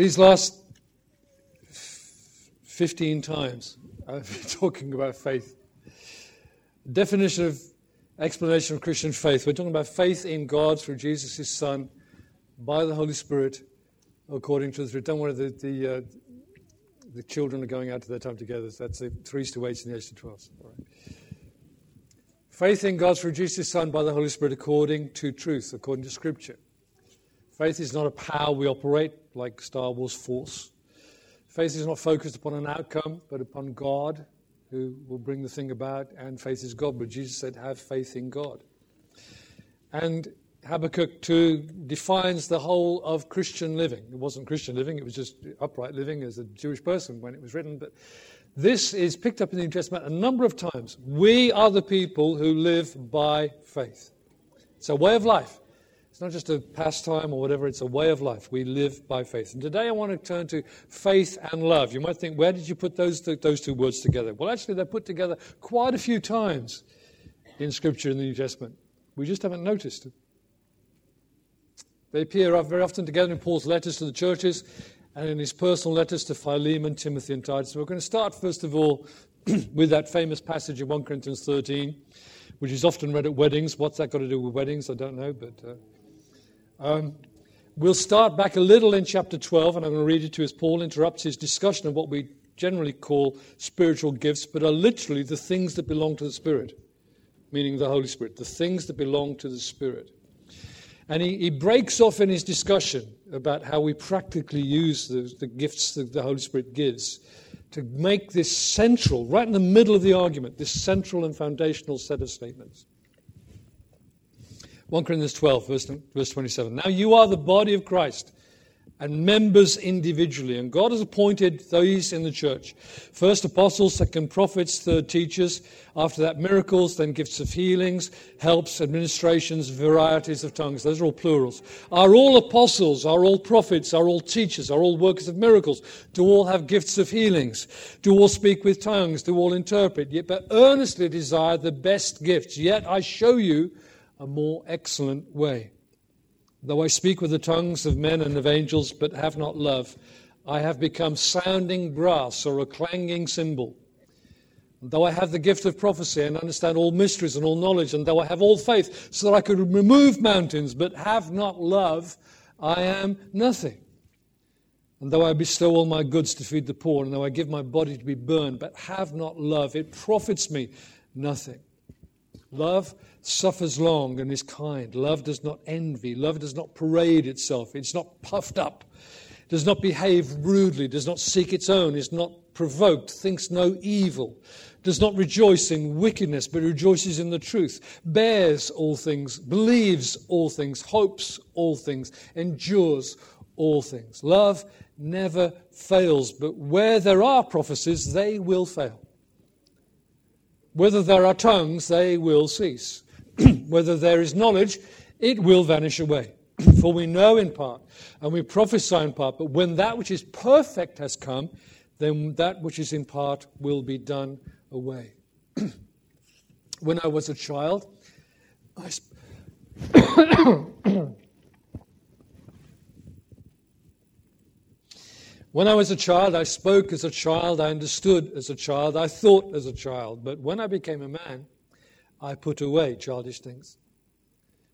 These last 15 times I've been talking about faith. Definition of explanation of Christian faith. We're talking about faith in God through Jesus, his Son, by the Holy Spirit, according to the truth. Don't worry, the, the, uh, the children are going out to their time together. So that's the threes to eights and the eights to twelves. Faith in God through Jesus, Son, by the Holy Spirit, according to truth, according to Scripture. Faith is not a power we operate like Star Wars Force. Faith is not focused upon an outcome, but upon God who will bring the thing about, and faith is God. But Jesus said, Have faith in God. And Habakkuk 2 defines the whole of Christian living. It wasn't Christian living, it was just upright living as a Jewish person when it was written. But this is picked up in the New Testament a number of times. We are the people who live by faith. It's a way of life. It's not just a pastime or whatever, it's a way of life. We live by faith. And today I want to turn to faith and love. You might think, where did you put those, those two words together? Well, actually, they're put together quite a few times in Scripture in the New Testament. We just haven't noticed it. They appear very often together in Paul's letters to the churches and in his personal letters to Philemon, Timothy, and Titus. We're going to start, first of all, with that famous passage in 1 Corinthians 13, which is often read at weddings. What's that got to do with weddings? I don't know, but. Uh, um, we'll start back a little in chapter 12, and I'm going to read it to you as Paul interrupts his discussion of what we generally call spiritual gifts, but are literally the things that belong to the Spirit, meaning the Holy Spirit, the things that belong to the Spirit. And he, he breaks off in his discussion about how we practically use the, the gifts that the Holy Spirit gives to make this central, right in the middle of the argument, this central and foundational set of statements. 1 Corinthians 12, verse, verse 27. Now you are the body of Christ and members individually. And God has appointed those in the church. First apostles, second prophets, third teachers, after that miracles, then gifts of healings, helps, administrations, varieties of tongues. Those are all plurals. Are all apostles, are all prophets, are all teachers, are all workers of miracles? Do all have gifts of healings? Do all speak with tongues? Do all interpret? Yet, but earnestly desire the best gifts. Yet I show you a more excellent way. Though I speak with the tongues of men and of angels, but have not love, I have become sounding brass or a clanging cymbal. Though I have the gift of prophecy and understand all mysteries and all knowledge, and though I have all faith so that I could remove mountains, but have not love, I am nothing. And though I bestow all my goods to feed the poor, and though I give my body to be burned, but have not love, it profits me nothing. Love suffers long and is kind. Love does not envy. Love does not parade itself. It's not puffed up. Does not behave rudely. Does not seek its own. Is not provoked. Thinks no evil. Does not rejoice in wickedness, but rejoices in the truth. Bears all things. Believes all things. Hopes all things. Endures all things. Love never fails, but where there are prophecies, they will fail. Whether there are tongues, they will cease. whether there is knowledge, it will vanish away. For we know in part, and we prophesy in part, but when that which is perfect has come, then that which is in part will be done away. when I was a child, I. Sp- when I was a child, I spoke as a child, I understood as a child, I thought as a child. But when I became a man, I put away childish things.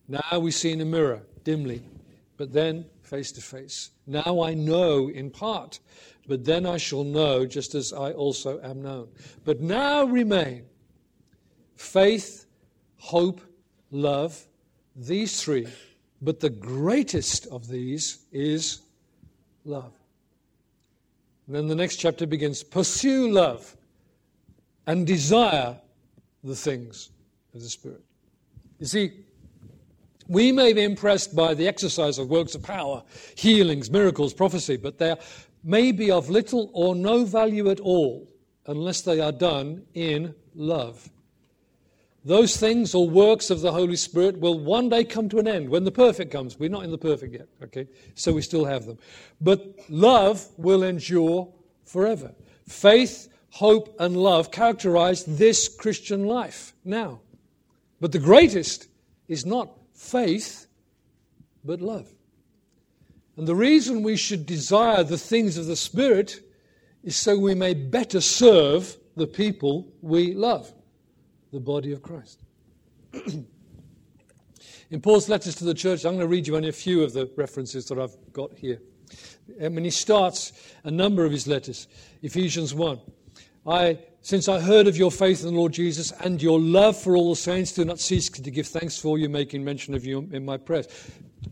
Now we see in a mirror, dimly, but then face to face. Now I know in part, but then I shall know just as I also am known. But now remain faith, hope, love, these three. But the greatest of these is love. And then the next chapter begins pursue love and desire the things of the Spirit. You see, we may be impressed by the exercise of works of power, healings, miracles, prophecy, but they may be of little or no value at all unless they are done in love. Those things or works of the Holy Spirit will one day come to an end when the perfect comes. We're not in the perfect yet, okay? So we still have them. But love will endure forever. Faith, hope, and love characterize this Christian life now. But the greatest is not faith, but love. And the reason we should desire the things of the Spirit is so we may better serve the people we love, the body of Christ. In Paul's letters to the church, I'm going to read you only a few of the references that I've got here. Um, and when he starts a number of his letters, Ephesians 1, I, since I heard of your faith in the Lord Jesus and your love for all the saints, do not cease to give thanks for you, making mention of you in my prayers.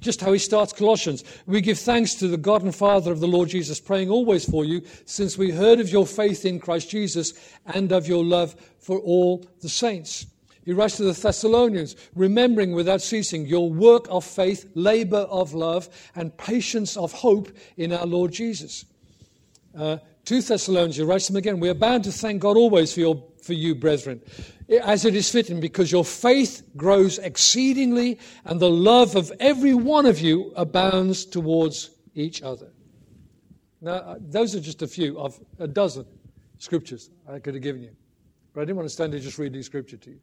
Just how he starts Colossians. We give thanks to the God and Father of the Lord Jesus, praying always for you, since we heard of your faith in Christ Jesus and of your love for all the saints. He writes to the Thessalonians, remembering without ceasing your work of faith, labor of love, and patience of hope in our Lord Jesus. Uh, 2 Thessalonians, he writes them again, we are bound to thank God always for, your, for you, brethren, as it is fitting, because your faith grows exceedingly, and the love of every one of you abounds towards each other. Now, uh, those are just a few of a dozen scriptures I could have given you. But I didn't want to stand here just reading scripture to you.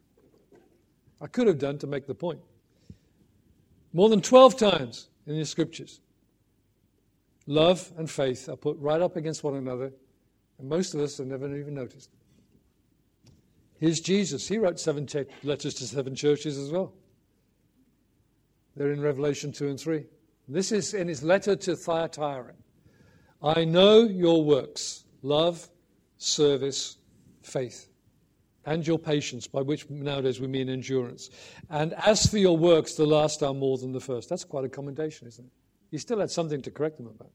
I could have done to make the point. More than 12 times in the scriptures, love and faith are put right up against one another, and most of us have never even noticed. Here's Jesus. He wrote seven letters to seven churches as well. They're in Revelation 2 and 3. This is in his letter to Thyatira. I know your works love, service, faith and your patience, by which nowadays we mean endurance. And as for your works, the last are more than the first. That's quite a commendation, isn't it? He still had something to correct them about.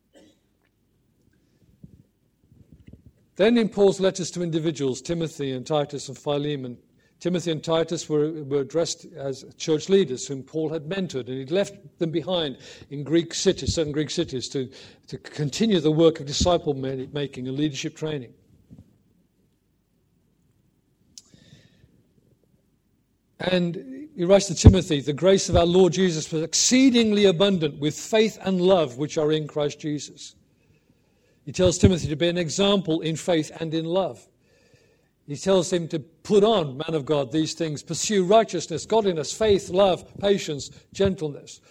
Then in Paul's letters to individuals, Timothy and Titus and Philemon, Timothy and Titus were, were addressed as church leaders whom Paul had mentored, and he'd left them behind in Greek cities, certain Greek cities, to, to continue the work of disciple making and leadership training. And he writes to Timothy, the grace of our Lord Jesus was exceedingly abundant with faith and love which are in Christ Jesus. He tells Timothy to be an example in faith and in love. He tells him to put on, man of God, these things pursue righteousness, godliness, faith, love, patience, gentleness.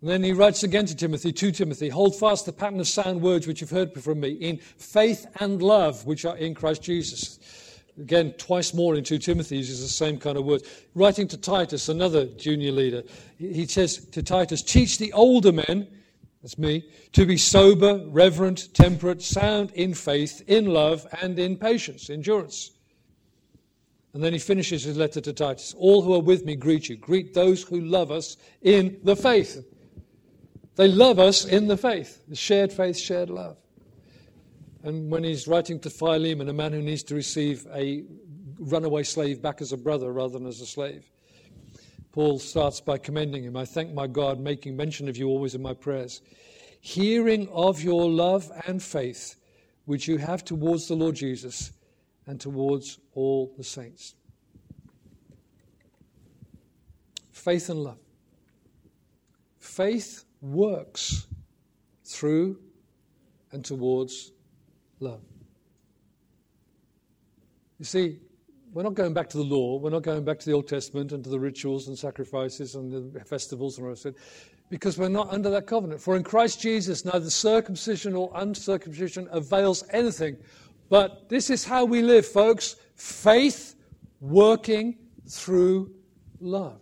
And then he writes again to Timothy, to Timothy, hold fast the pattern of sound words which you've heard from me in faith and love which are in Christ Jesus. Again, twice more in 2 Timothy uses the same kind of words. Writing to Titus, another junior leader, he says to Titus, Teach the older men, that's me, to be sober, reverent, temperate, sound in faith, in love, and in patience, endurance. And then he finishes his letter to Titus All who are with me greet you. Greet those who love us in the faith. They love us in the faith, the shared faith, shared love. And when he's writing to Philemon, a man who needs to receive a runaway slave back as a brother rather than as a slave, Paul starts by commending him. I thank my God, making mention of you always in my prayers, hearing of your love and faith which you have towards the Lord Jesus and towards all the saints. Faith and love. Faith works through and towards love. You see, we're not going back to the law, we're not going back to the Old Testament and to the rituals and sacrifices and the festivals and all that, because we're not under that covenant. For in Christ Jesus, neither circumcision or uncircumcision avails anything. But this is how we live, folks faith working through love.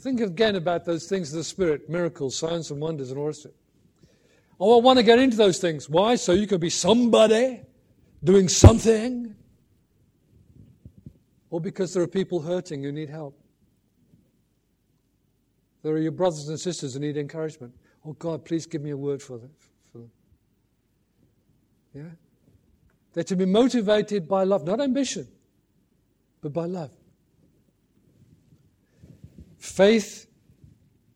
Think again about those things of the Spirit miracles, signs, and wonders, and all that. Oh, I want to get into those things. Why? So you can be somebody doing something. Or because there are people hurting who need help. There are your brothers and sisters who need encouragement. Oh, God, please give me a word for them. For them. Yeah? They're to be motivated by love, not ambition, but by love. Faith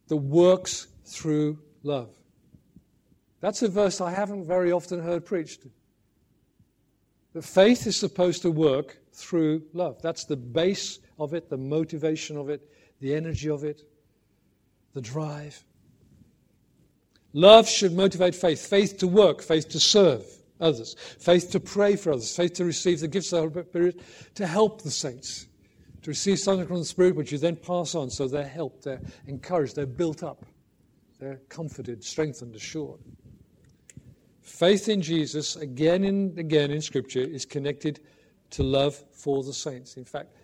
that works through love. That's a verse I haven't very often heard preached. That faith is supposed to work through love. That's the base of it, the motivation of it, the energy of it, the drive. Love should motivate faith. Faith to work, faith to serve others, faith to pray for others, faith to receive the gifts of the Holy Spirit to help the saints. to receive something from the Spirit, which you then pass on. So they're helped, they're encouraged, they're built up, they're comforted, strengthened, assured. Faith in Jesus, again and again in Scripture, is connected to love for the saints. In fact,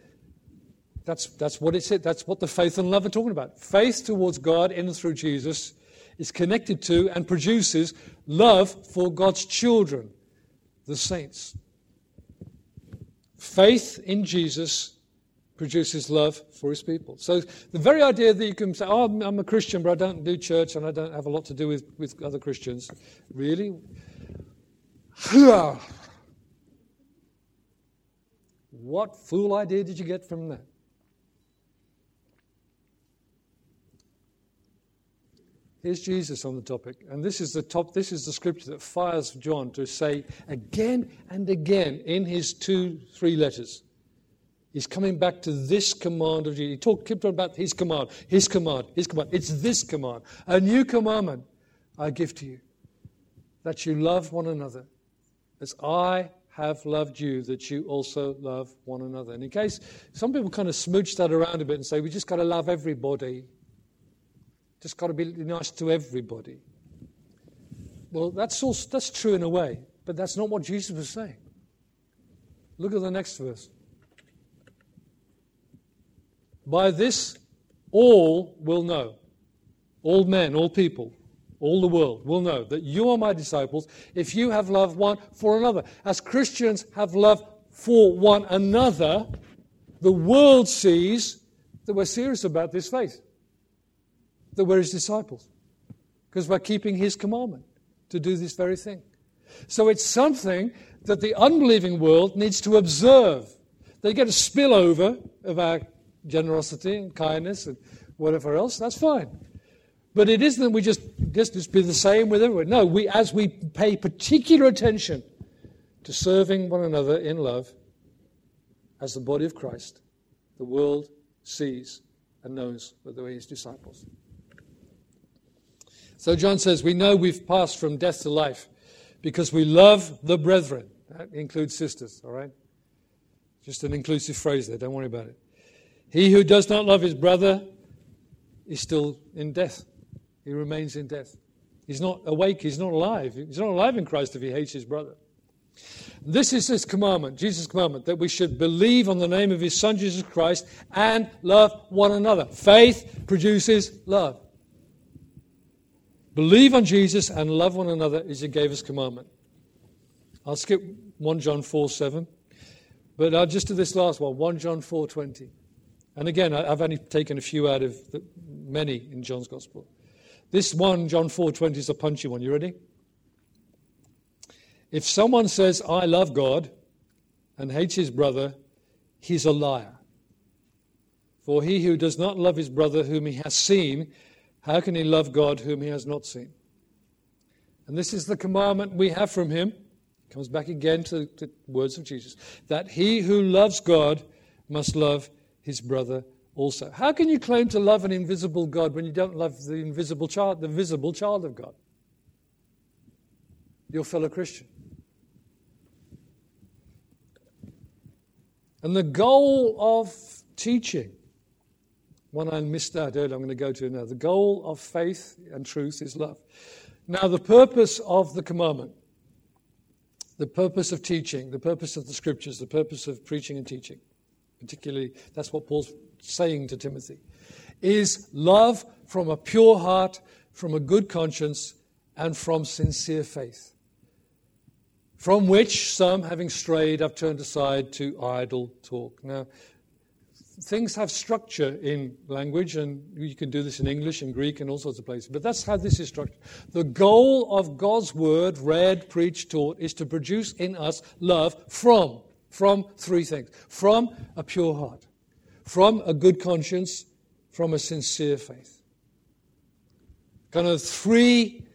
that's, that's what it's That's what the faith and love are talking about. Faith towards God in and through Jesus is connected to and produces love for God's children, the saints. Faith in Jesus produces love for his people. So the very idea that you can say, oh, I'm a Christian, but I don't do church and I don't have a lot to do with, with other Christians. Really? what fool idea did you get from that? Here's Jesus on the topic. And this is the top, this is the scripture that fires John to say again and again in his two, three letters. He's coming back to this command of Jesus. He talked, kept on about his command, his command, his command. It's this command. A new commandment I give to you that you love one another as I have loved you, that you also love one another. And in case some people kind of smooch that around a bit and say, we just got to love everybody. Just got to be nice to everybody. Well, that's, also, that's true in a way, but that's not what Jesus was saying. Look at the next verse. By this, all will know, all men, all people, all the world will know that you are my disciples if you have love one for another. As Christians have love for one another, the world sees that we're serious about this faith that we're his disciples because we're keeping his commandment to do this very thing. So it's something that the unbelieving world needs to observe. They get a spillover of our generosity and kindness and whatever else, that's fine. But it isn't that we just, just, just be the same with everyone. No, we, as we pay particular attention to serving one another in love as the body of Christ, the world sees and knows that we're his disciples. So John says, We know we've passed from death to life because we love the brethren. That includes sisters, all right? Just an inclusive phrase there, don't worry about it. He who does not love his brother is still in death. He remains in death. He's not awake, he's not alive. He's not alive in Christ if he hates his brother. This is his commandment, Jesus' commandment, that we should believe on the name of his Son Jesus Christ and love one another. Faith produces love. Believe on Jesus and love one another as he gave us commandment. I'll skip 1 John 4 7, but I'll just do this last one 1 John 4 20. And again, I've only taken a few out of the many in John's Gospel. This one, John 4:20, is a punchy one. You ready? If someone says, I love God, and hates his brother, he's a liar. For he who does not love his brother whom he has seen how can he love God whom he has not seen? And this is the commandment we have from him. Comes back again to the words of Jesus that he who loves God must love his brother also. How can you claim to love an invisible God when you don't love the invisible child, the visible child of God? Your fellow Christian. And the goal of teaching one I missed out earlier, I'm going to go to now. The goal of faith and truth is love. Now, the purpose of the commandment, the purpose of teaching, the purpose of the scriptures, the purpose of preaching and teaching, particularly that's what Paul's saying to Timothy, is love from a pure heart, from a good conscience, and from sincere faith. From which some, having strayed, have turned aside to idle talk. Now, things have structure in language, and you can do this in English and Greek and all sorts of places. But that's how this is structured. The goal of God's word, read, preached, taught, is to produce in us love from from three things: from a pure heart, from a good conscience, from a sincere faith. Kind of three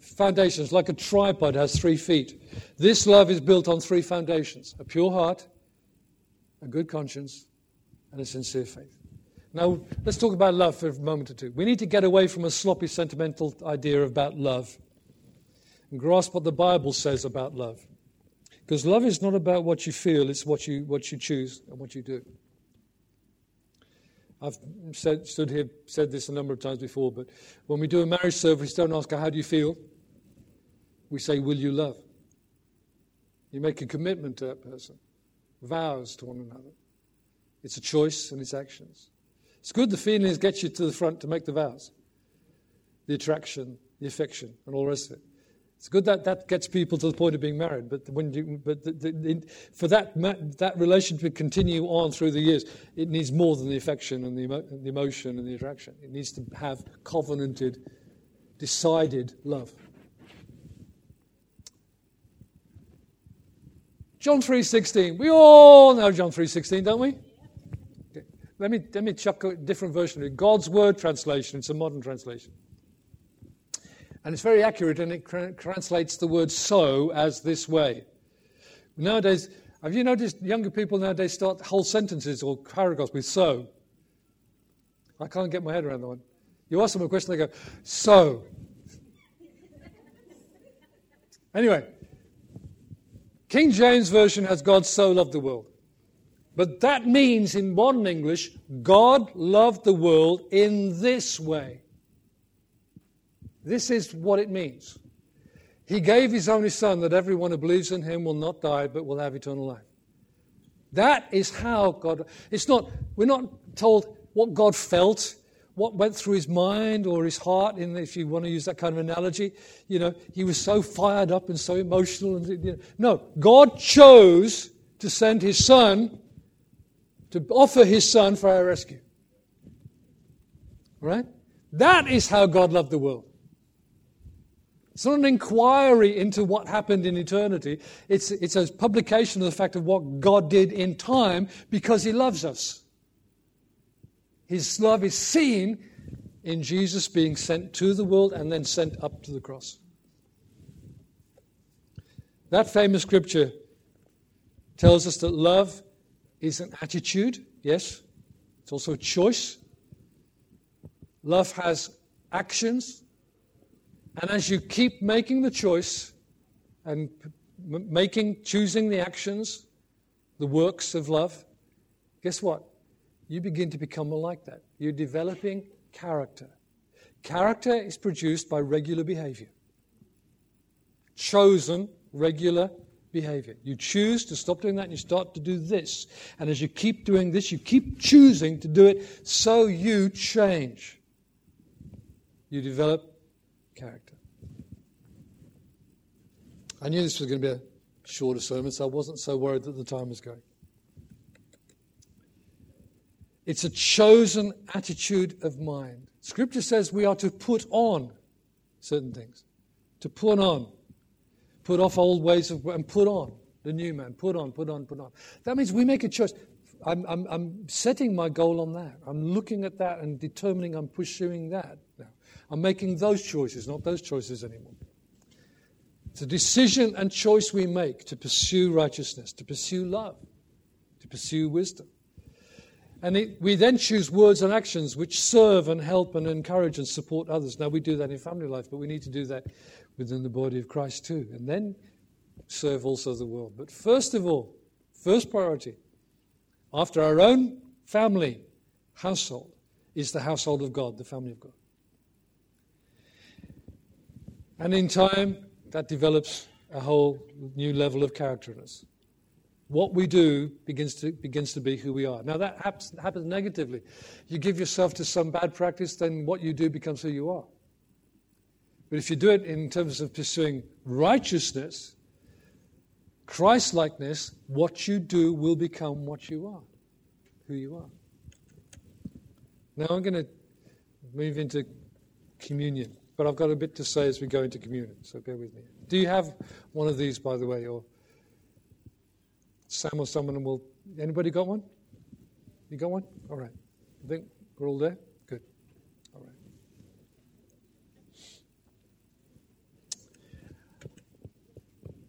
foundations, like a tripod has three feet. This love is built on three foundations: a pure heart, a good conscience, and a sincere faith. Now, let's talk about love for a moment or two. We need to get away from a sloppy, sentimental idea about love and grasp what the Bible says about love. Because love is not about what you feel, it's what you, what you choose and what you do. I've said, stood here, said this a number of times before, but when we do a marriage service, don't ask her, How do you feel? We say, Will you love? You make a commitment to that person, vows to one another. It's a choice and it's actions. It's good the feelings get you to the front to make the vows the attraction, the affection, and all the rest of it. It's good that that gets people to the point of being married, but when you, but the, the, for that that relationship to continue on through the years, it needs more than the affection and the, emo, the emotion and the attraction. It needs to have covenanted, decided love. John 3.16. We all know John 3.16, don't we? Let me, let me chuck a different version of it. God's Word translation. It's a modern translation. And it's very accurate and it translates the word so as this way. Nowadays, have you noticed younger people nowadays start whole sentences or paragraphs with so? I can't get my head around that one. You ask them a question, they go, so. anyway, King James Version has God so loved the world. But that means in modern English, God loved the world in this way. This is what it means. He gave his only Son that everyone who believes in him will not die but will have eternal life. That is how God. It's not. We're not told what God felt, what went through his mind or his heart. In if you want to use that kind of analogy, you know, he was so fired up and so emotional. And you know. no, God chose to send his Son to offer his Son for our rescue. Right? That is how God loved the world. It's not an inquiry into what happened in eternity. It's, it's a publication of the fact of what God did in time because He loves us. His love is seen in Jesus being sent to the world and then sent up to the cross. That famous scripture tells us that love is an attitude, yes, it's also a choice. Love has actions, and as you keep making the choice and making, choosing the actions, the works of love, guess what? You begin to become more like that. You're developing character. Character is produced by regular behavior. Chosen regular behavior. You choose to stop doing that and you start to do this. And as you keep doing this, you keep choosing to do it, so you change. You develop character. I knew this was going to be a shorter sermon, so I wasn't so worried that the time was going. It's a chosen attitude of mind. Scripture says we are to put on certain things, to put on, put off old ways of, and put on the new man. Put on, put on, put on. That means we make a choice. I'm, I'm, I'm setting my goal on that. I'm looking at that and determining I'm pursuing that. I'm making those choices, not those choices anymore. It's a decision and choice we make to pursue righteousness, to pursue love, to pursue wisdom. And it, we then choose words and actions which serve and help and encourage and support others. Now, we do that in family life, but we need to do that within the body of Christ too. And then serve also the world. But first of all, first priority, after our own family, household, is the household of God, the family of God. And in time, that develops a whole new level of character in us. What we do begins to, begins to be who we are. Now, that happens, happens negatively. You give yourself to some bad practice, then what you do becomes who you are. But if you do it in terms of pursuing righteousness, Christ likeness, what you do will become what you are, who you are. Now I'm going to move into communion. But I've got a bit to say as we go into communion, so bear with me. Do you have one of these, by the way, or Sam or someone will? Anybody got one? You got one? All right. I think we're all there. Good. All right.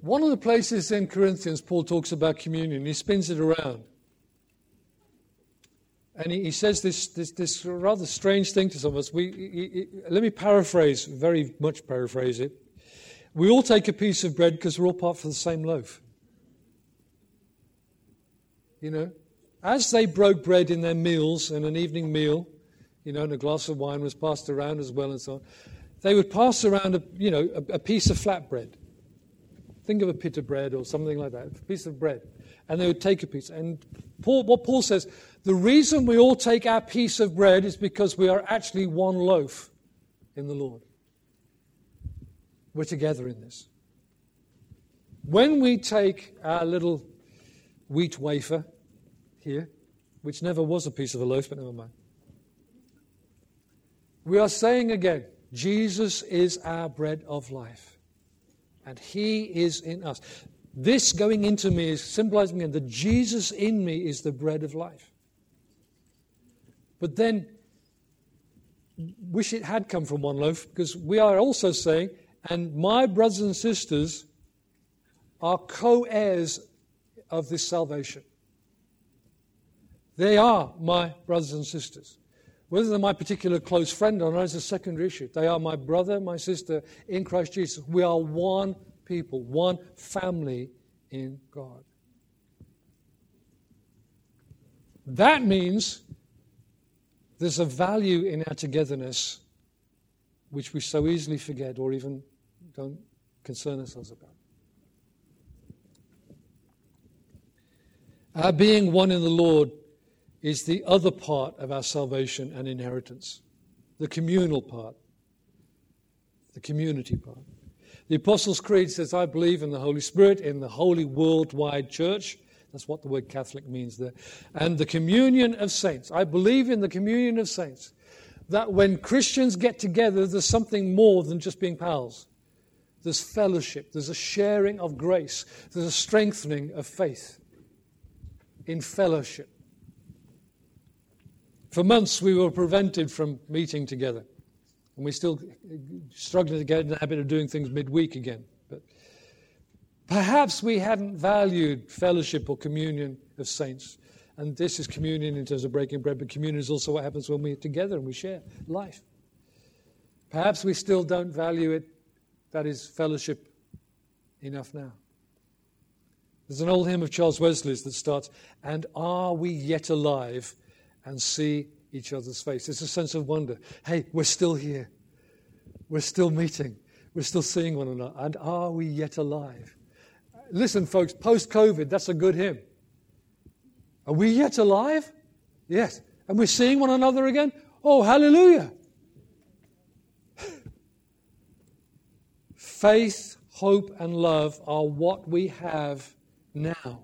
One of the places in Corinthians Paul talks about communion, he spins it around. And he, he says this, this, this, rather strange thing to some of us. We, he, he, let me paraphrase, very much paraphrase it. We all take a piece of bread because we're all part of the same loaf. You know? as they broke bread in their meals and an evening meal, you know, and a glass of wine was passed around as well and so on, they would pass around a, you know, a, a piece of flatbread. Think of a pita bread or something like that, a piece of bread. And they would take a piece. And Paul, what Paul says, the reason we all take our piece of bread is because we are actually one loaf in the Lord. We're together in this. When we take our little wheat wafer here, which never was a piece of a loaf, but never mind, we are saying again, Jesus is our bread of life, and He is in us. This going into me is symbolizing again that Jesus in me is the bread of life. But then, wish it had come from one loaf, because we are also saying, and my brothers and sisters are co heirs of this salvation. They are my brothers and sisters. Whether they're my particular close friend or not is a secondary issue. They are my brother, my sister in Christ Jesus. We are one people, one family in God. That means there's a value in our togetherness which we so easily forget or even don't concern ourselves about. Our being one in the Lord is the other part of our salvation and inheritance, the communal part, the community part. The Apostles' Creed says, I believe in the Holy Spirit, in the holy worldwide church. That's what the word Catholic means there. And the communion of saints. I believe in the communion of saints. That when Christians get together, there's something more than just being pals. There's fellowship, there's a sharing of grace, there's a strengthening of faith in fellowship. For months, we were prevented from meeting together, and we're still struggling to get in the habit of doing things midweek again. Perhaps we hadn't valued fellowship or communion of saints. And this is communion in terms of breaking bread, but communion is also what happens when we're together and we share life. Perhaps we still don't value it, that is, fellowship, enough now. There's an old hymn of Charles Wesley's that starts, And are we yet alive and see each other's face? It's a sense of wonder. Hey, we're still here. We're still meeting. We're still seeing one another. And are we yet alive? Listen, folks, post COVID, that's a good hymn. Are we yet alive? Yes. And we're seeing one another again? Oh, hallelujah. Faith, hope, and love are what we have now,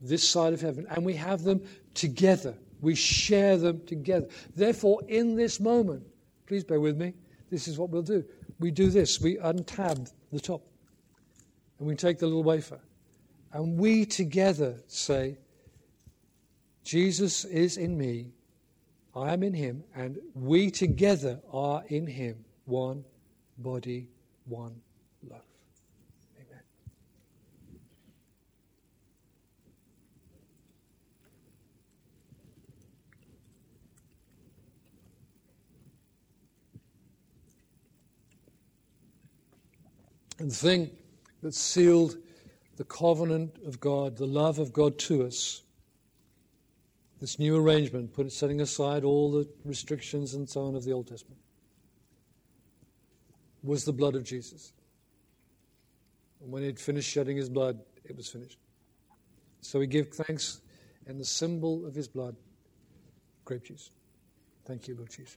this side of heaven, and we have them together. We share them together. Therefore, in this moment, please bear with me, this is what we'll do. We do this we untab the top, and we take the little wafer, and we together say, Jesus is in me, I am in him, and we together are in him, one body, one love. Amen. And the thing that sealed the covenant of God, the love of God to us, this new arrangement, put setting aside all the restrictions and so on of the Old Testament, was the blood of Jesus. And when he'd finished shedding his blood, it was finished. So we give thanks in the symbol of his blood, grape juice. Thank you, Lord Jesus.